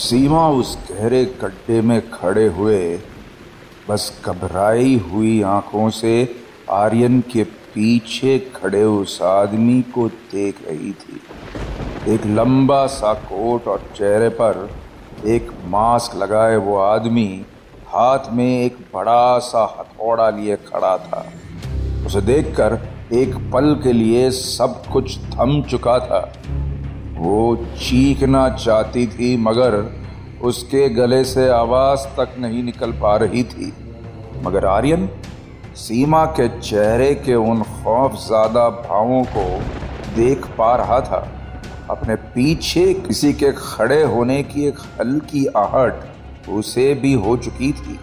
सीमा उस गहरे गड्ढे में खड़े हुए, बस घबराई हुई आँखों से आर्यन के पीछे खड़े उस आदमी को देख रही थी। एक लंबा सा कोट और चेहरे पर एक मास्क लगाए वो आदमी हाथ में एक बड़ा सा हथौड़ा लिए खड़ा था। उसे देखकर एक पल के लिए सब कुछ थम चुका था। वो चीखना चाहती थी, मगर उसके गले से आवाज़ तक नहीं निकल पा रही थी। मगर आर्यन, सीमा के चेहरे के उन खौफ ज़्यादा भावों को देख पा रहा था। अपने पीछे किसी के खड़े होने की एक हल्की आहट उसे भी हो चुकी थी।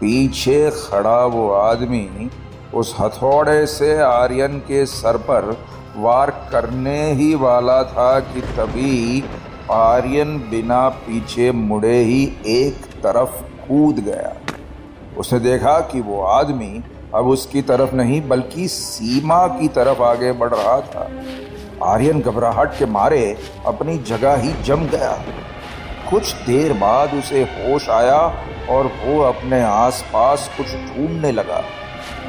पीछे खड़ा वो आदमी उस हथौड़े से आर्यन के सर पर वार करने ही वाला था कि तभी आर्यन बिना पीछे मुड़े ही एक तरफ़ कूद गया। उसने देखा कि वो आदमी अब उसकी तरफ़ नहीं, बल्कि सीमा की तरफ़ आगे बढ़ रहा था। आर्यन घबराहट के मारे अपनी जगह ही जम गया। कुछ देर बाद उसे होश आया और वो अपने आसपास कुछ ढूँढने लगा।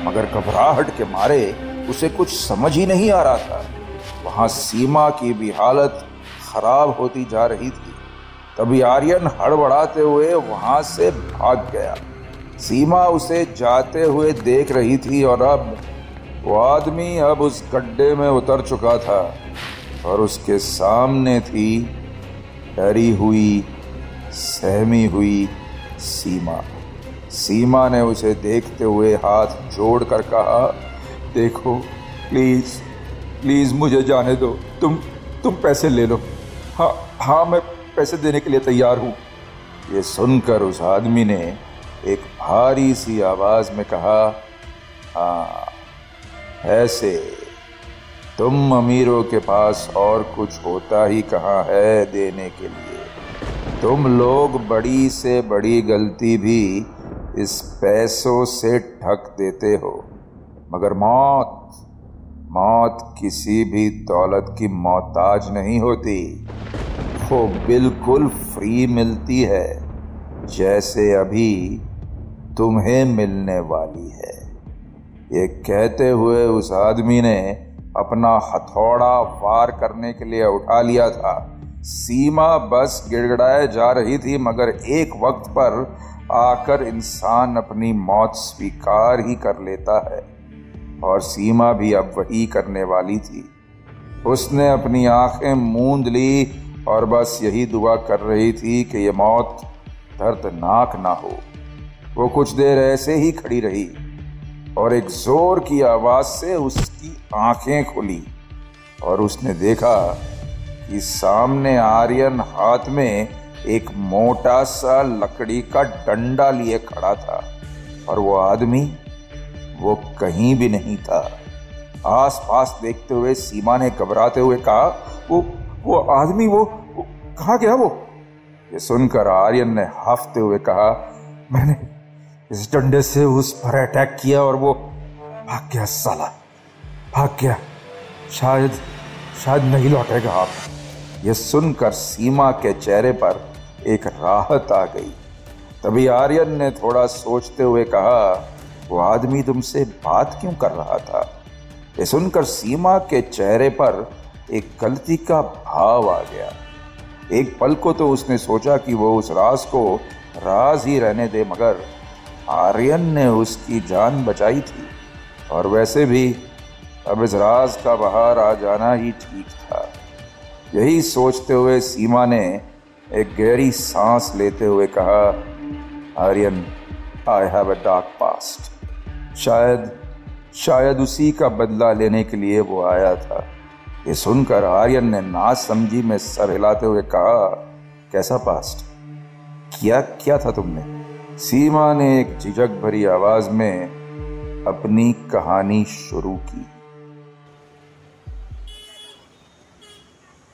मगर घबराहट के मारे उसे कुछ समझ ही नहीं आ रहा था। वहाँ सीमा की भी हालत खराब होती जा रही थी। तभी आर्यन हड़बड़ाते हुए वहाँ से भाग गया। सीमा उसे जाते हुए देख रही थी और अब वो आदमी अब उस गड्ढे में उतर चुका था और उसके सामने थी डरी हुई, सहमी हुई सीमा। सीमा ने उसे देखते हुए हाथ जोड़कर कहा देखो प्लीज़ प्लीज़ मुझे जाने दो। तुम तुम पैसे ले लो। हाँ हाँ मैं पैसे देने के लिए तैयार हूँ। ये सुनकर उस आदमी ने एक भारी सी आवाज़ में कहा हाँ ऐसे, तुम अमीरों के पास और कुछ होता ही कहाँ है देने के लिए? तुम लोग बड़ी से बड़ी गलती भी इस पैसों से ठक देते हो। मगर मौत मौत किसी भी दौलत की मोहताज नहीं होती। वो बिल्कुल फ्री मिलती है, जैसे अभी तुम्हें मिलने वाली है। ये कहते हुए उस आदमी ने अपना हथौड़ा वार करने के लिए उठा लिया था। सीमा बस गिड़गड़ाए जा रही थी, मगर एक वक्त पर आकर इंसान अपनी मौत स्वीकार ही कर लेता है। और सीमा भी अब वही करने वाली थी। उसने अपनी आँखें मूंद ली और बस यही दुआ कर रही थी कि यह मौत दर्दनाक ना हो। वो कुछ देर ऐसे ही खड़ी रही और एक ज़ोर की आवाज़ से उसकी आँखें खुली और उसने देखा कि सामने आर्यन हाथ में एक मोटा सा लकड़ी का डंडा लिए खड़ा था और वो आदमी वो कहीं भी नहीं था। आस पास देखते हुए सीमा ने घबराते हुए कहा वो वो आदमी वो, वो कहा गया वो? ये सुनकर आर्यन ने हाफते हुए कहा मैंने इस डंडे से उस पर अटैक किया और वो भाग गया साला भाग गया। शायद शायद नहीं लौटेगा आप। ये सुनकर सीमा के चेहरे पर एक राहत आ गई। तभी आर्यन ने थोड़ा सोचते हुए कहा वो आदमी तुमसे बात क्यों कर रहा था? ये सुनकर सीमा के चेहरे पर एक गलती का भाव आ गया। एक पल को तो उसने सोचा कि वो उस राज को राज ही रहने दे, मगर आर्यन ने उसकी जान बचाई थी। और वैसे भी अब इस राज का बाहर आ जाना ही ठीक था। यही सोचते हुए सीमा ने एक गहरी सांस लेते हुए कहा, Aryan I have a dark past शायद शायद उसी का बदला लेने के लिए वो आया था। ये सुनकर आर्यन ने ना समझी में सर हिलाते हुए कहा, कैसा पास्ट? किया, क्या था तुमने? सीमा ने एक झिझक भरी आवाज़ में अपनी कहानी शुरू की।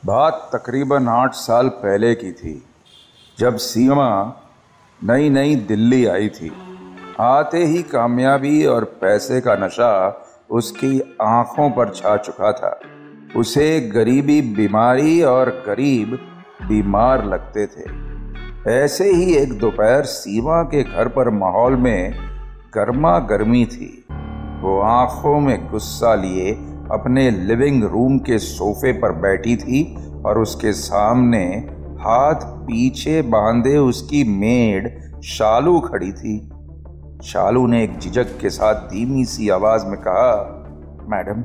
बात तकरीबन आठ साल पहले की थी, जब सीमा नई नई दिल्ली आई थी। आते ही कामयाबी और पैसे का नशा उसकी आँखों पर छा चुका था। उसे गरीबी, बीमारी और गरीब बीमार लगते थे। ऐसे ही एक दोपहर सीमा के घर पर माहौल में गर्मा गर्मी थी। वो आँखों में गुस्सा लिए अपने लिविंग रूम के सोफे पर बैठी थी और उसके सामने हाथ पीछे बांधे उसकी मेड शालू खड़ी थी। शालू ने एक झिझक के साथ धीमी सी आवाज़ में कहा, मैडम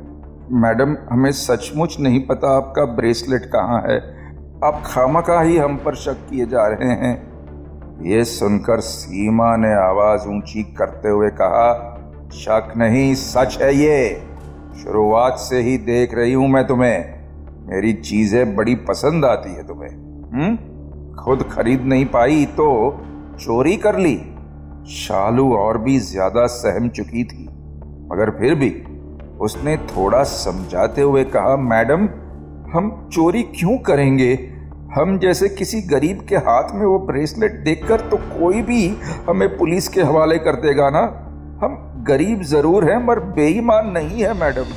मैडम, हमें सचमुच नहीं पता आपका ब्रेसलेट कहाँ है। आप खामका ही हम पर शक किए जा रहे हैं। ये सुनकर सीमा ने आवाज़ ऊँची करते हुए कहा, शक नहीं, सच है ये। शुरुआत से ही देख रही हूँ मैं तुम्हें। मेरी चीज़ें बड़ी पसंद आती है तुम्हें। हम्म? खुद खरीद नहीं पाई तो चोरी कर ली। शालू और भी ज़्यादा सहम चुकी थी, मगर फिर भी उसने थोड़ा समझाते हुए कहा, मैडम, हम चोरी क्यों करेंगे? हम जैसे किसी गरीब के हाथ में वो ब्रेसलेट देखकर तो कोई भी हमें पुलिस के हवाले कर देगा ना? हम गरीब ज़रूर हैं, मगर बेईमान नहीं है, मैडम।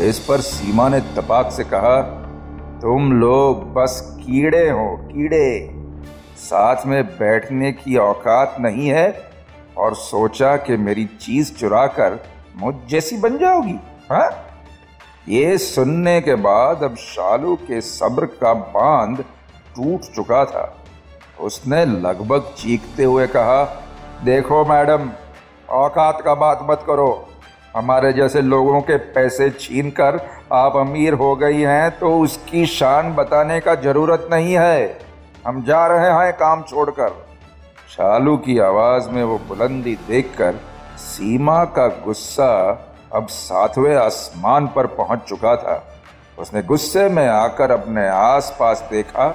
इस पर सीमा ने तपाक से कहा, तुम लोग बस कीड़े हो, कीड़े। साथ में बैठने की औकात नहीं है और सोचा कि मेरी चीज़ चुरा कर मुझ जैसी बन जाओगी हाँ? ये सुनने के बाद अब शालू के सब्र का बाँध टूट चुका था। उसने लगभग चीखते हुए कहा, देखो मैडम, औकात का बात मत करो। हमारे जैसे लोगों के पैसे छीन कर आप अमीर हो गई हैं तो उसकी शान बताने का ज़रूरत नहीं है। हम जा रहे हैं काम छोड़कर। शालू की आवाज़ में वो बुलंदी देखकर सीमा का गुस्सा अब सातवें आसमान पर पहुँच चुका था। उसने गुस्से में आकर अपने आसपास देखा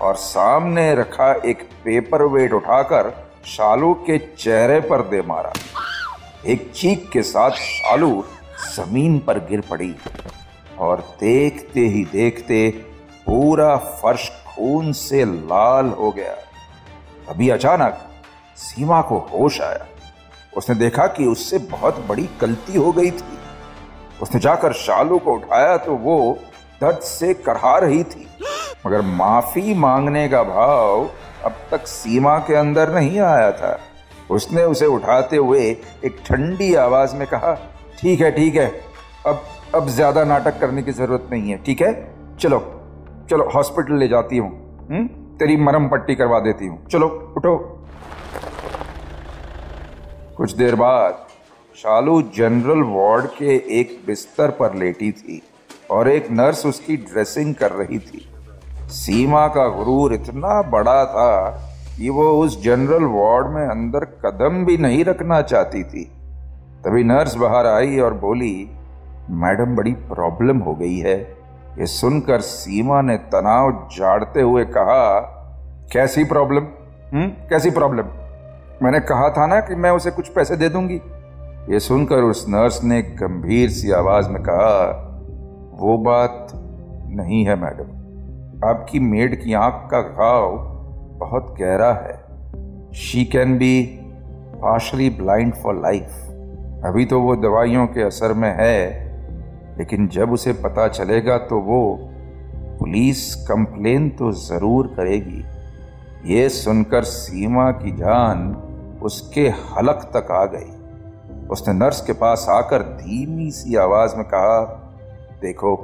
और सामने रखा एक पेपर वेट उठाकर शालू के चेहरे पर दे मारा। एक चीख के साथ शालू ज़मीन पर गिर पड़ी और देखते ही देखते पूरा फर्श खून से लाल हो गया। अभी अचानक सीमा को होश आया। उसने देखा कि उससे बहुत बड़ी गलती हो गई थी। उसने जाकर शालू को उठाया तो वो दर्द से करहा रही थी। मगर माफ़ी मांगने का भाव अब तक सीमा के अंदर नहीं आया था। उसने उसे उठाते हुए एक ठंडी आवाज़ में कहा, ठीक है ठीक है। अब अब ज़्यादा नाटक करने की ज़रूरत नहीं है, ठीक है? चलो चलो हॉस्पिटल ले जाती हूँ। हम्म? तेरी मरम पट्टी करवा देती हूँ। चलो, उठो। कुछ देर बाद शालू जनरल वार्ड के एक बिस्तर पर लेटी थी और एक नर्स उसकी ड्रेसिंग कर रही थी। सीमा का गुरूर इतना बड़ा था कि वो उस जनरल वार्ड में अंदर कदम भी नहीं रखना चाहती थी। तभी नर्स बाहर आई और बोली, मैडम, बड़ी प्रॉब्लम हो गई है। ये सुनकर सीमा ने तनाव झाड़ते हुए कहा, कैसी प्रॉब्लम हम्म कैसी प्रॉब्लम मैंने कहा था ना कि मैं उसे कुछ पैसे दे दूँगी। ये सुनकर उस नर्स ने गंभीर सी आवाज़ में कहा, वो बात नहीं है, मैडम। आपकी मेड की आँख का घाव बहुत गहरा है। She can be partially blind for life अभी तो वो दवाइयों के असर में है। लेकिन जब उसे पता चलेगा तो वो पुलिस कंप्लेन तो ज़रूर करेगी। ये सुनकर सीमा की जान उसके हलक तक आ गई। उसने नर्स के पास आकर धीमी सी आवाज़ में कहा, देखो,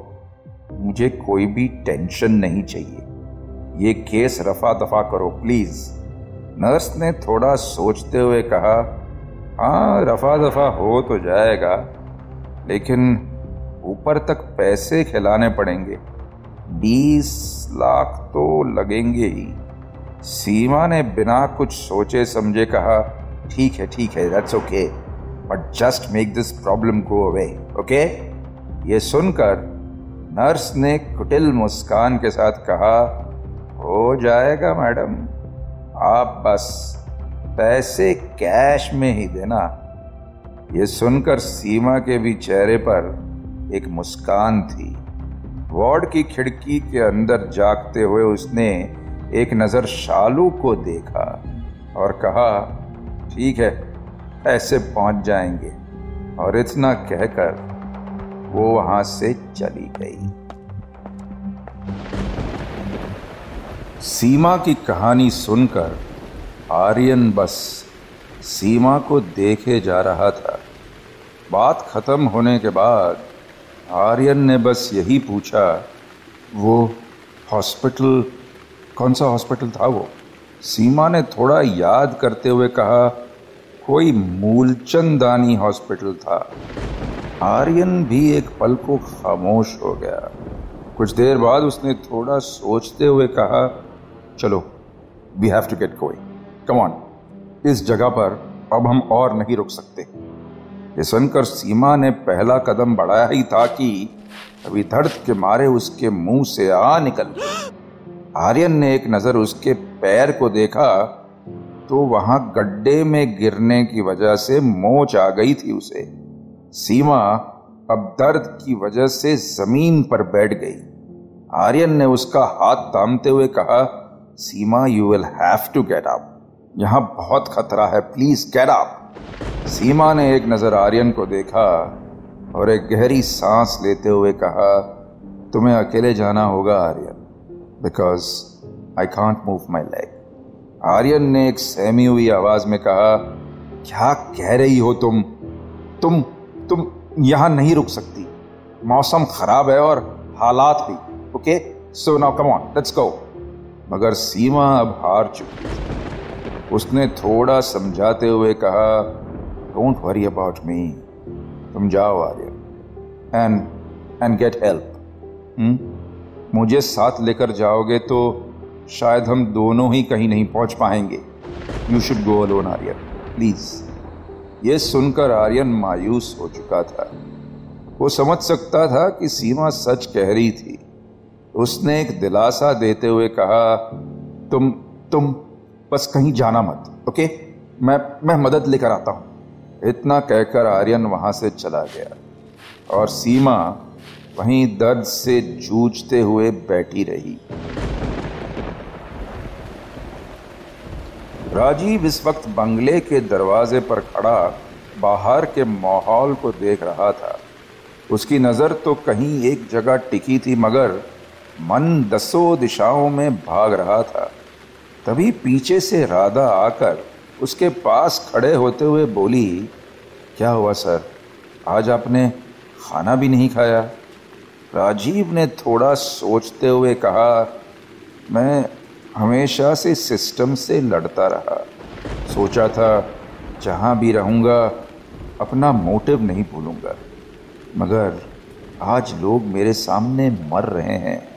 मुझे कोई भी टेंशन नहीं चाहिए। ये केस रफा दफ़ा करो, प्लीज़। नर्स ने थोड़ा सोचते हुए कहा हाँ रफा दफ़ा हो तो जाएगा, लेकिन ऊपर तक पैसे खिलाने पड़ेंगे। बीस लाख तो लगेंगे ही। सीमा ने बिना कुछ सोचे समझे कहा, ठीक है ठीक है that's okay but just make this problem go away okay ये सुनकर नर्स ने कुटिल मुस्कान के साथ कहा, हो जाएगा मैडम, आप बस पैसे कैश में ही देना। ये सुनकर सीमा के भी चेहरे पर एक मुस्कान थी। वार्ड की खिड़की के अंदर जागते हुए उसने एक नज़र शालू को देखा और कहा, ठीक है, ऐसे पहुँच जाएँगे। और इतना कहकर वो वहाँ से चली गई। सीमा की कहानी सुनकर आर्यन बस सीमा को देखे जा रहा था। बात खत्म होने के बाद आर्यन ने बस यही पूछा, वो हॉस्पिटल, कौन सा हॉस्पिटल था वो? सीमा ने थोड़ा याद करते हुए कहा, कोई मूलचंदानी हॉस्पिटल था। आर्यन भी एक पल को खामोश हो गया। कुछ देर बाद उसने थोड़ा सोचते हुए कहा, चलो we have to get going come on इस जगह पर अब हम और नहीं रुक सकते। ये सुनकर सीमा ने पहला कदम बढ़ाया ही था कि अभी दर्द के मारे उसके मुँह से आ निकल। आर्यन ने एक नज़र उसके पैर को देखा तो वहाँ गड्ढे में गिरने की वजह से मोच आ गई थी उसे। सीमा अब दर्द की वजह से ज़मीन पर बैठ गई। आर्यन ने उसका हाथ थामते हुए कहा, Seema you will have to get up यहाँ बहुत खतरा है प्लीज़ गेट अप सीमा ने एक नज़र आर्यन को देखा और एक गहरी सांस लेते हुए कहा, तुम्हें अकेले जाना होगा, Aryan because I can't move my leg Aryan ने एक सहमी हुई आवाज़ में कहा, क्या कह रही हो तुम? तुम तुम यहाँ नहीं रुक सकती। मौसम खराब है और हालात भी okay so now come on let's go मगर सीमा अब हार चुकी उसने थोड़ा समझाते हुए कहा डोंट वरी अबाउट मी तुम जाओ Arya. And and get help मुझे साथ लेकर जाओगे तो शायद हम दोनों ही कहीं नहीं पहुँच पाएँगे। You should go alone Aryan please ये सुनकर आर्यन मायूस हो चुका था। वो समझ सकता था कि सीमा सच कह रही थी। उसने एक दिलासा देते हुए कहा, तुम तुम बस कहीं जाना मत ओके मैं मैं मदद लेकर आता हूँ। इतना कहकर आर्यन वहाँ से चला गया और सीमा वहीं दर्द से जूझते हुए बैठी रही। राजीव इस वक्त बंगले के दरवाजे पर खड़ा, बाहर के माहौल को देख रहा था। उसकी नज़र तो कहीं एक जगह टिकी थी, मगर मन दसों दिशाओं में भाग रहा था। तभी पीछे से राधा आकर उसके पास खड़े होते हुए बोली, क्या हुआ सर? आज आपने खाना भी नहीं खाया? राजीव ने थोड़ा सोचते हुए कहा, मैं हमेशा से सिस्टम से लड़ता रहा। सोचा था, जहाँ भी रहूँगा, अपना मोटिव नहीं भूलूँगा। मगर आज लोग मेरे सामने मर रहे हैं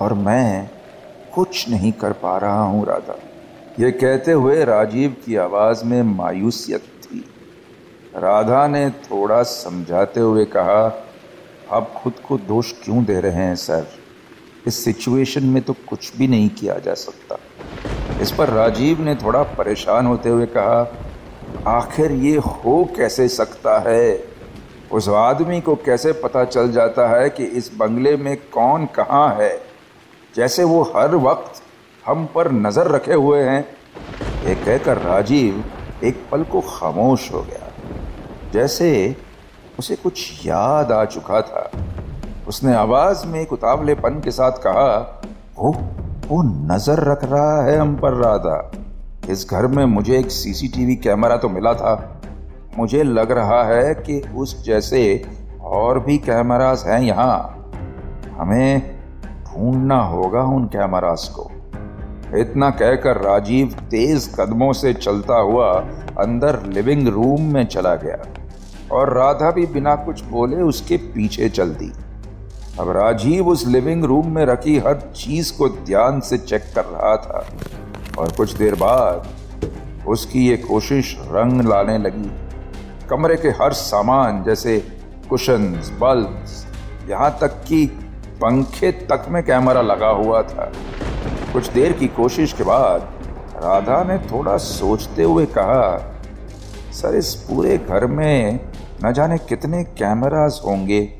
और मैं कुछ नहीं कर पा रहा हूँ, राधा। ये कहते हुए राजीव की आवाज़ में मायूसियत थी। राधा ने थोड़ा समझाते हुए कहा, आप खुद को दोष क्यों दे रहे हैं, सर? इस सिचुएशन में तो कुछ भी नहीं किया जा सकता। इस पर राजीव ने थोड़ा परेशान होते हुए कहा, आखिर ये हो कैसे सकता है? उस आदमी को कैसे पता चल जाता है कि इस बंगले में कौन कहाँ है? जैसे वो हर वक्त हम पर नज़र रखे हुए हैं। ये कहकर राजीव एक पल को खामोश हो गया। जैसे उसे कुछ याद आ चुका था। उसने आवाज़ में एक उतावलेपन के साथ कहा, वो वो नज़र रख रहा है हम पर, राधा। इस घर में मुझे एक सीसीटीवी कैमरा तो मिला था। मुझे लग रहा है कि उस जैसे और भी कैमरास हैं यहाँ। हमें ढूंढना होगा उन कैमरास को। इतना कहकर राजीव तेज कदमों से चलता हुआ अंदर लिविंग रूम में चला गया। और राधा भी बिना कुछ बोले उसके पीछे चल दी। अब राजीव उस लिविंग रूम में रखी हर चीज़ को ध्यान से चेक कर रहा था। और कुछ देर बाद उसकी ये कोशिश रंग लाने लगी। कमरे के हर सामान जैसे कुशन बल्ब यहाँ तक कि पंखे तक में कैमरा लगा हुआ था। कुछ देर की कोशिश के बाद राधा ने थोड़ा सोचते हुए कहा, सर, इस पूरे घर में न जाने कितने कैमरास होंगे।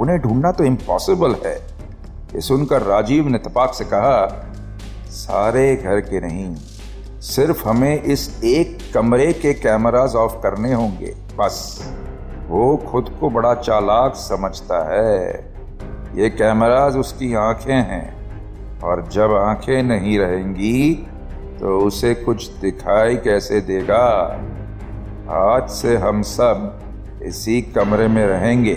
उन्हें ढूंढना तो इम्पॉसिबल है। ये सुनकर राजीव ने तपाक से कहा, सारे घर के नहीं, सिर्फ़ हमें इस एक कमरे के कैमरास ऑफ़ करने होंगे, बस। वो खुद को बड़ा चालाक समझता है। ये कैमराज उसकी आँखें हैं। और जब आँखें नहीं रहेंगी तो उसे कुछ दिखाई कैसे देगा? आज से हम सब इसी कमरे में रहेंगे,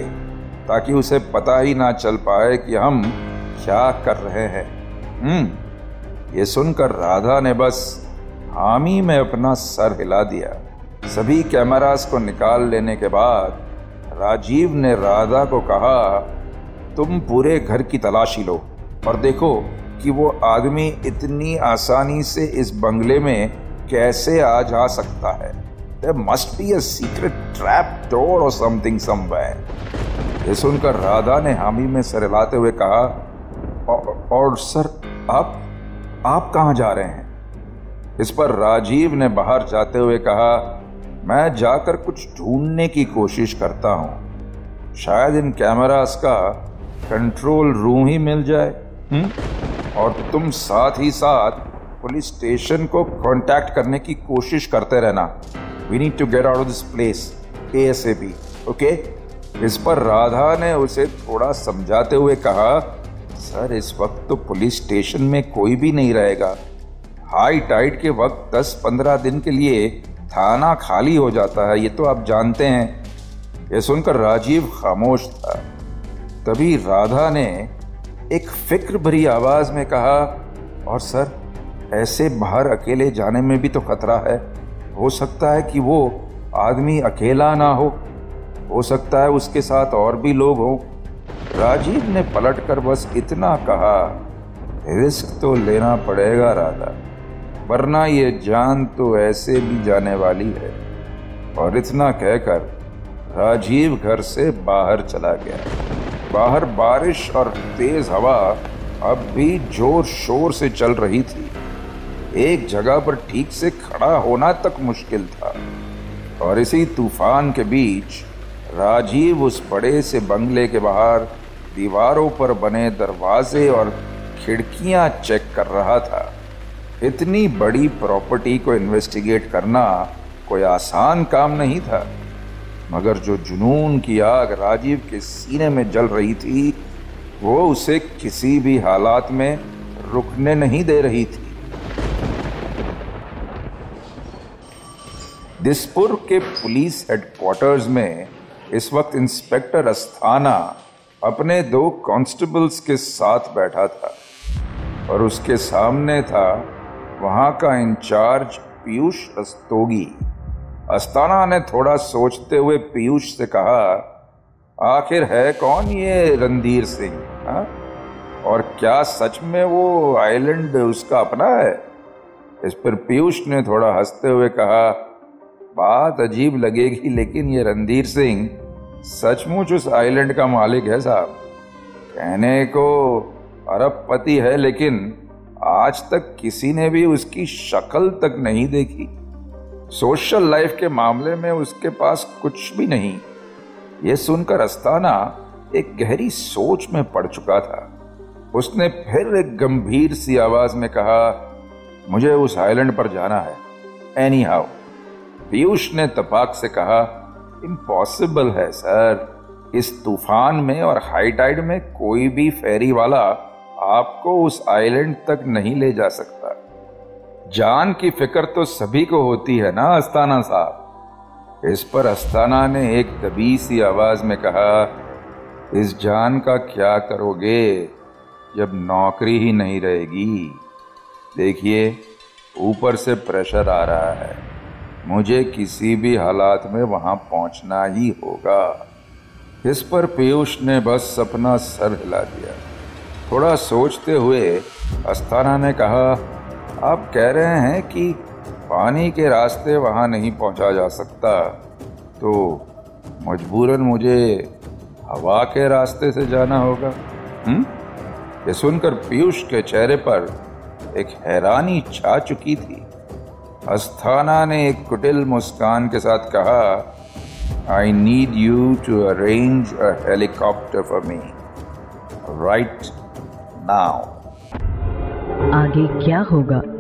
ताकि उसे पता ही ना चल पाए कि हम क्या कर रहे हैं। हम्म ये सुनकर राधा ने बस हामी में अपना सर हिला दिया। सभी कैमरास को निकाल लेने के बाद राजीव ने राधा को कहा, तुम पूरे घर की तलाशी लो और देखो कि वो आदमी इतनी आसानी से इस बंगले में कैसे आ जा सकता है be a secret trap door or something somewhere. ये सुनकर राधा ने हामी में सर हिलाते हुए कहा और, और सर आप आप कहाँ जा रहे हैं इस पर राजीव ने बाहर जाते हुए कहा मैं जाकर कुछ ढूँढने की कोशिश करता हूँ शायद इन कैमरास का कंट्रोल रूम ही मिल जाए हुँ? और तुम साथ ही साथ पुलिस स्टेशन को कांटेक्ट करने की कोशिश करते रहना। We need to get out of this place A S A P okay इस पर राधा ने उसे थोड़ा समझाते हुए कहा, सर, इस वक्त तो पुलिस स्टेशन में कोई भी नहीं रहेगा। हाई टाइड के वक्त 10-15 दिन के लिए थाना खाली हो जाता है, ये तो आप जानते हैं। ये सुनकर राजीव खामोश था। तभी राधा ने एक फ़िक्र भरी आवाज़ में कहा, और सर, ऐसे बाहर अकेले जाने में भी तो खतरा है। हो सकता है कि वो आदमी अकेला ना हो। हो सकता है उसके साथ और भी लोग हों। राजीव ने पलटकर बस इतना कहा, रिस्क तो लेना पड़ेगा राधा, वरना ये जान तो ऐसे भी जाने वाली है। और इतना कहकर राजीव घर से बाहर चला गया। बाहर बारिश और तेज हवा अब भी ज़ोर शोर से चल रही थी। एक जगह पर ठीक से खड़ा होना तक मुश्किल था। और इसी तूफ़ान के बीच राजीव उस बड़े से बंगले के बाहर दीवारों पर बने दरवाजे और खिड़कियाँ चेक कर रहा था। इतनी बड़ी प्रॉपर्टी को इन्वेस्टिगेट करना कोई आसान काम नहीं था। मगर जो जुनून की आग राजीव के सीने में जल रही थी, वो उसे किसी भी हालात में रुकने नहीं दे रही थी। दिसपुर के पुलिस हेडक्वार्टर्स में इस वक्त इंस्पेक्टर अस्थाना अपने दो कांस्टेबल्स के साथ बैठा था और उसके सामने था वहाँ का इंचार्ज पीयूष रस्तोगी अस्ताना ने थोड़ा सोचते हुए पीयूष से कहा, आखिर है कौन ये रणधीर सिंह, हा? और क्या सच में वो आइलैंड उसका अपना है? इस पर पीयूष ने थोड़ा हँसते हुए कहा, बात अजीब लगेगी, लेकिन ये रणधीर सिंह सचमुच उस आइलैंड का मालिक है साहब। कहने को अरबपति है, लेकिन आज तक किसी ने भी उसकी शक्ल तक नहीं देखी। सोशल लाइफ के मामले में उसके पास कुछ भी नहीं। ये सुनकर अस्ताना एक गहरी सोच में पड़ चुका था। उसने फिर एक गंभीर सी आवाज़ में कहा, मुझे उस आइलैंड पर जाना है। एनी हाउ पीयूष ने तपाक से कहा इम्पॉसिबल है सर इस तूफ़ान में और हाई टाइड में कोई भी फेरी वाला आपको उस आइलैंड तक नहीं ले जा सकता। जान की फ़िक्र तो सभी को होती है ना, अस्ताना साहब? इस पर अस्ताना ने एक दबी सी आवाज़ में कहा, इस जान का क्या करोगे, जब नौकरी ही नहीं रहेगी? देखिए, ऊपर से प्रेशर आ रहा है। मुझे किसी भी हालात में वहाँ पहुँचना ही होगा। इस पर पीयूष ने बस अपना सर हिला दिया। थोड़ा सोचते हुए अस्थाना ने कहा आप कह रहे हैं कि पानी के रास्ते वहाँ नहीं पहुँचा जा सकता। तो मजबूरन मुझे हवा के रास्ते से जाना होगा। हम्म? ये सुनकर पीयूष के चेहरे पर एक हैरानी छा चुकी थी। अस्थाना ने एक कुटिल मुस्कान के साथ कहा I need you to arrange a helicopter for me right now आगे क्या होगा?